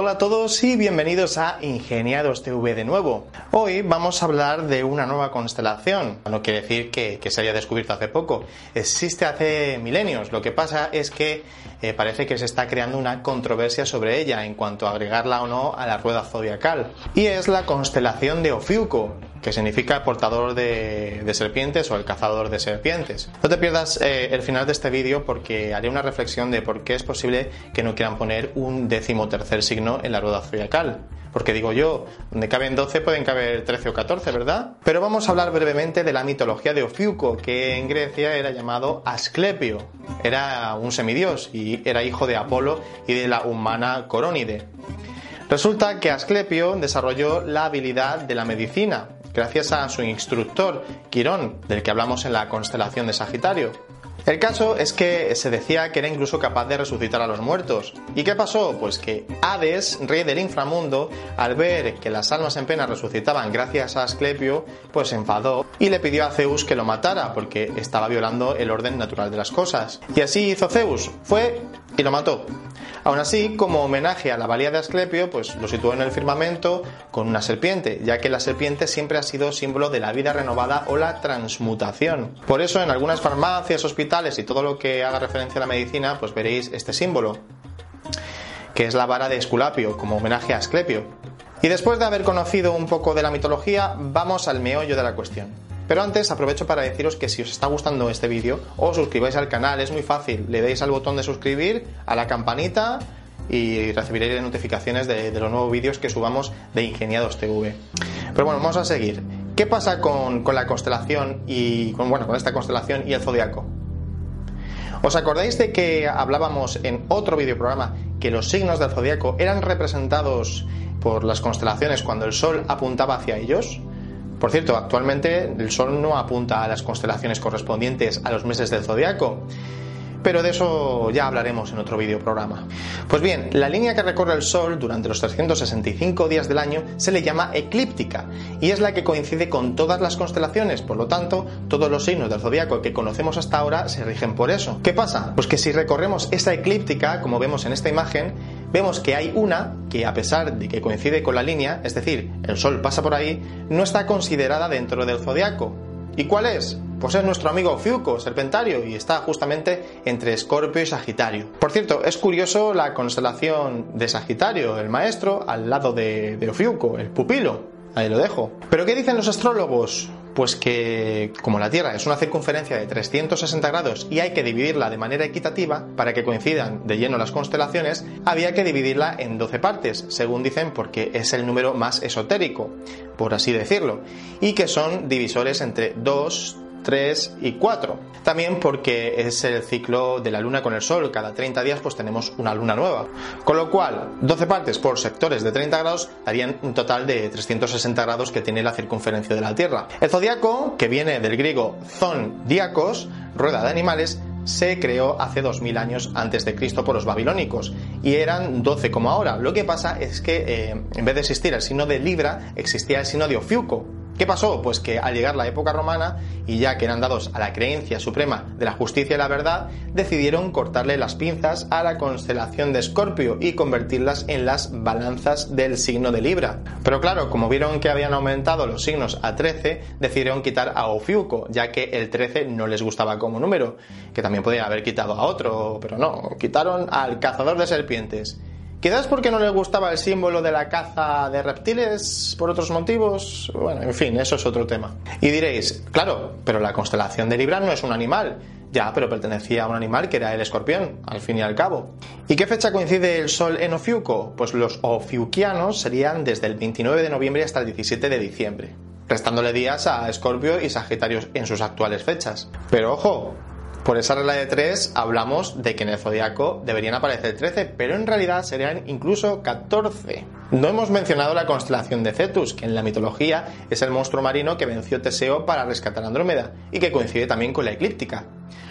Hola a todos y bienvenidos a Ingeniados TV de nuevo. Hoy vamos a hablar de una nueva constelación. No quiere decir que, se haya descubierto hace poco. Existe hace milenios. Lo que pasa es que eh, parece que se está creando una controversia sobre ella en cuanto a agregarla o no a la rueda zodiacal. Y es la constelación de Ofiuco, que significa portador de, serpientes o el cazador de serpientes. No te pierdas eh, el final de este vídeo porque haré una reflexión de por qué es posible que no quieran poner un décimo tercer signo en la rueda zodiacal. Porque digo yo, donde caben 12 pueden caber 13 o 14, ¿verdad? Pero vamos a hablar brevemente de la mitología de Ofiuco, que en Grecia era llamado Asclepio. Era un semidios y era hijo de Apolo y de la humana Corónide. Resulta que Asclepio desarrolló la habilidad de la medicina, gracias a su instructor, Quirón, del que hablamos en la constelación de Sagitario. El caso es que se decía que era incluso capaz de resucitar a los muertos. ¿Y qué pasó? Pues que Hades, rey del inframundo, al ver que las almas en pena resucitaban gracias a Asclepio, pues se enfadó y le pidió a Zeus que lo matara porque estaba violando el orden natural de las cosas. Y así hizo Zeus, fue y lo mató. Aún así, como homenaje a la valía de Asclepio, pues lo situó en el firmamento con una serpiente, ya que la serpiente siempre ha sido símbolo de la vida renovada o la transmutación. Por eso, en algunas farmacias, hospitales y todo lo que haga referencia a la medicina, pues veréis este símbolo, que es la vara de Esculapio, como homenaje a Asclepio. Y después de haber conocido un poco de la mitología, vamos al meollo de la cuestión. Pero antes aprovecho para deciros que si os está gustando este vídeo, os suscribáis al canal, es muy fácil. Le deis al botón de suscribir, a la campanita y recibiréis notificaciones de, los nuevos vídeos que subamos de Ingeniados TV. Pero bueno, vamos a seguir. ¿Qué pasa con, la constelación y con, bueno, con esta constelación y el zodiaco? ¿Os acordáis de que hablábamos en otro videoprograma que los signos del zodiaco eran representados por las constelaciones cuando el sol apuntaba hacia ellos? Por cierto, actualmente el Sol no apunta a las constelaciones correspondientes a los meses del zodiaco, pero de eso ya hablaremos en otro vídeo programa. Pues bien, la línea que recorre el Sol durante los 365 días del año se le llama eclíptica y es la que coincide con todas las constelaciones, por lo tanto, todos los signos del zodiaco que conocemos hasta ahora se rigen por eso. ¿Qué pasa? Pues que si recorremos esa eclíptica, como vemos en esta imagen, vemos que hay una que a pesar de que coincide con la línea, es decir, el Sol pasa por ahí, no está considerada dentro del zodiaco. ¿Y cuál es? Pues es nuestro amigo Fiuco, Serpentario, y está justamente entre Escorpio y Sagitario. Por cierto, es curioso la constelación de Sagitario, el maestro, al lado de, de el pupilo. Ahí lo dejo. ¿Pero qué dicen los astrólogos? Pues que como la Tierra es una circunferencia de 360 grados y hay que dividirla de manera equitativa para que coincidan de lleno las constelaciones, había que dividirla en 12 partes, según dicen porque es el número más esotérico, por así decirlo, y que son divisores entre 2, 3 y 4. También porque es el ciclo de la luna con el sol, cada 30 días pues tenemos una luna nueva. Con lo cual, 12 partes por sectores de 30 grados darían un total de 360 grados que tiene la circunferencia de la Tierra. El zodiaco, que viene del griego zon diakos, rueda de animales, se creó hace 2000 años antes de Cristo por los babilónicos y eran 12 como ahora. Lo que pasa es que eh, en vez de existir el signo de Libra, existía el signo de Ofiuco, ¿Qué pasó? Pues que al llegar la época romana, y ya que eran dados a la creencia suprema de la justicia y la verdad, decidieron cortarle las pinzas a la constelación de Escorpio y convertirlas en las balanzas del signo de Libra. Pero claro, como vieron que habían aumentado los signos a 13, decidieron quitar a Ofiuco, ya que el 13 no les gustaba como número, que también podía haber quitado a otro, pero no, quitaron al cazador de serpientes. Quizás porque no les gustaba el símbolo de la caza de reptiles, por otros motivos. Bueno, en fin, eso es otro tema. Y diréis, claro, pero la constelación de Libra no es un animal. Ya, pero pertenecía a un animal que era el escorpión, al fin y al cabo. ¿Y qué fecha coincide el Sol en Ofiuco? Pues los ofiuquianos serían desde el 29 de noviembre hasta el 17 de diciembre. restándole días a Escorpio y Sagitario en sus actuales fechas. Pero ojo, por esa regla de 3 hablamos de que en el zodiaco deberían aparecer 13, pero en realidad serían incluso 14. No hemos mencionado la constelación de Cetus, que en la mitología es el monstruo marino que venció Teseo para rescatar Andrómeda y que coincide también con la eclíptica.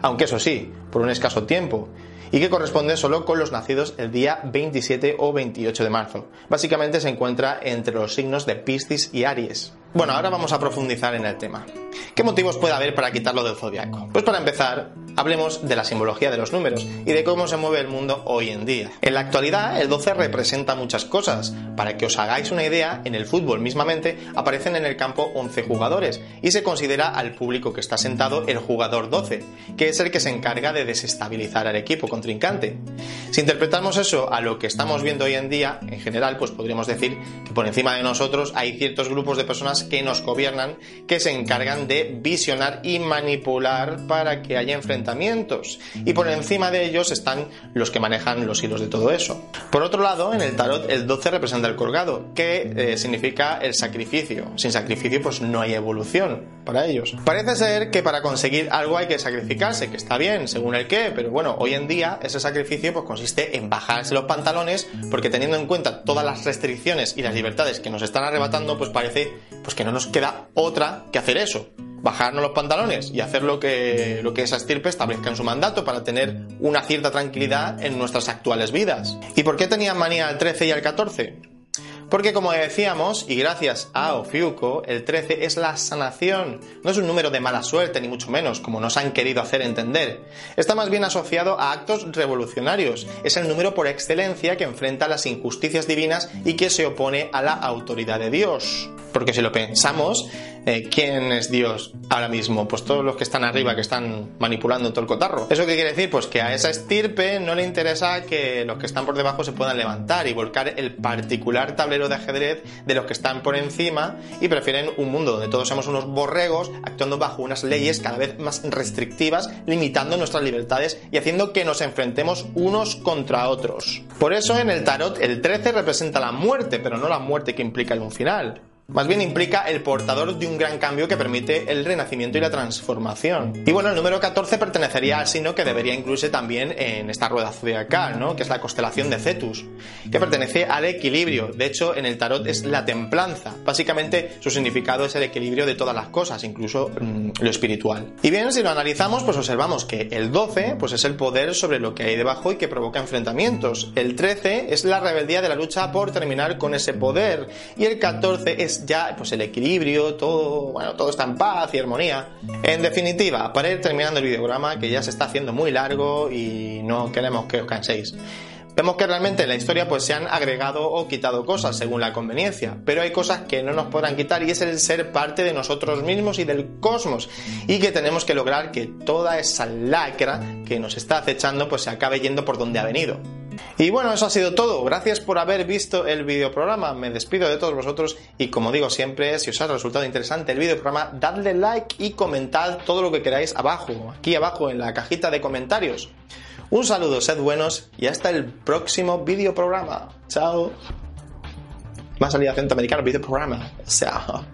Aunque eso sí, por un escaso tiempo, y que corresponde solo con los nacidos el día 27 o 28 de marzo. Básicamente se encuentra entre los signos de Piscis y Aries. Bueno, ahora vamos a profundizar en el tema. ¿Qué motivos puede haber para quitarlo del zodiaco? Pues para empezar, hablemos de la simbología de los números y de cómo se mueve el mundo hoy en día. En la actualidad, el 12 representa muchas cosas. Para que os hagáis una idea, en el fútbol mismamente aparecen en el campo 11 jugadores y se considera al público que está sentado el jugador 12, que es el que se encarga de desestabilizar al equipo contrincante. Si interpretamos eso a lo que estamos viendo hoy en día, en general, pues podríamos decir que por encima de nosotros hay ciertos grupos de personas que nos gobiernan que se encargan de visionar y manipular para que haya enfrentamientos y por encima de ellos están los que manejan los hilos de todo eso. Por otro lado, en el tarot el 12 representa el colgado, que eh, significa el sacrificio. Sin sacrificio pues no hay evolución para ellos. Parece ser que para conseguir algo hay que sacrificarse, que está bien, según el qué, pero bueno, hoy en día ese sacrificio pues consiste en bajarse los pantalones porque teniendo en cuenta todas las restricciones y las libertades que nos están arrebatando, pues parece pues que no nos queda otra que hacer eso bajarnos los pantalones y hacer lo que, lo que esa estirpe establezca en su mandato para tener una cierta tranquilidad en nuestras actuales vidas. ¿Y por qué tenían manía al 13 y al 14? Porque como decíamos, y gracias a Ofiuco, el 13 es la sanación. No es un número de mala suerte, ni mucho menos, como nos han querido hacer entender. Está más bien asociado a actos revolucionarios. Es el número por excelencia que enfrenta las injusticias divinas y que se opone a la autoridad de Dios. Porque si lo pensamos, eh, ¿quién es Dios ahora mismo? Pues todos los que están arriba, que están manipulando todo el cotarro. ¿Eso qué quiere decir? Pues que a esa estirpe no le interesa que los que están por debajo se puedan levantar y volcar el particular tablero de ajedrez de los que están por encima y prefieren un mundo donde todos somos unos borregos actuando bajo unas leyes cada vez más restrictivas, limitando nuestras libertades y haciendo que nos enfrentemos unos contra otros. Por eso en el tarot el 13 representa la muerte, pero no la muerte que implica un final. Más bien implica el portador de un gran cambio que permite el renacimiento y la transformación. Y bueno, el número 14 pertenecería al signo que debería incluirse también en esta rueda zodiacal, ¿no? Que es la constelación de Cetus, que pertenece al equilibrio. De hecho, en el tarot es la templanza. Básicamente, su significado es el equilibrio de todas las cosas, incluso mm, lo espiritual. Y bien, si lo analizamos, pues observamos que el 12, pues es el poder sobre lo que hay debajo y que provoca enfrentamientos. El 13 es la rebeldía de la lucha por terminar con ese poder. Y el 14 es ya pues el equilibrio, todo, bueno, todo está en paz y armonía. En definitiva, para ir terminando el videograma, que ya se está haciendo muy largo y no queremos que os canséis. Vemos que realmente en la historia pues se han agregado o quitado cosas según la conveniencia, pero hay cosas que no nos podrán quitar y es el ser parte de nosotros mismos y del cosmos y que tenemos que lograr que toda esa lacra que nos está acechando pues se acabe yendo por donde ha venido. Y bueno, eso ha sido todo. Gracias por haber visto el videoprograma. Me despido de todos vosotros y como digo siempre, si os ha resultado interesante el videoprograma, dadle like y comentad todo lo que queráis abajo, aquí abajo en la cajita de comentarios. Un saludo, sed buenos y hasta el próximo videoprograma. Chao. Me ha salido acento americano, videoprograma. Chao.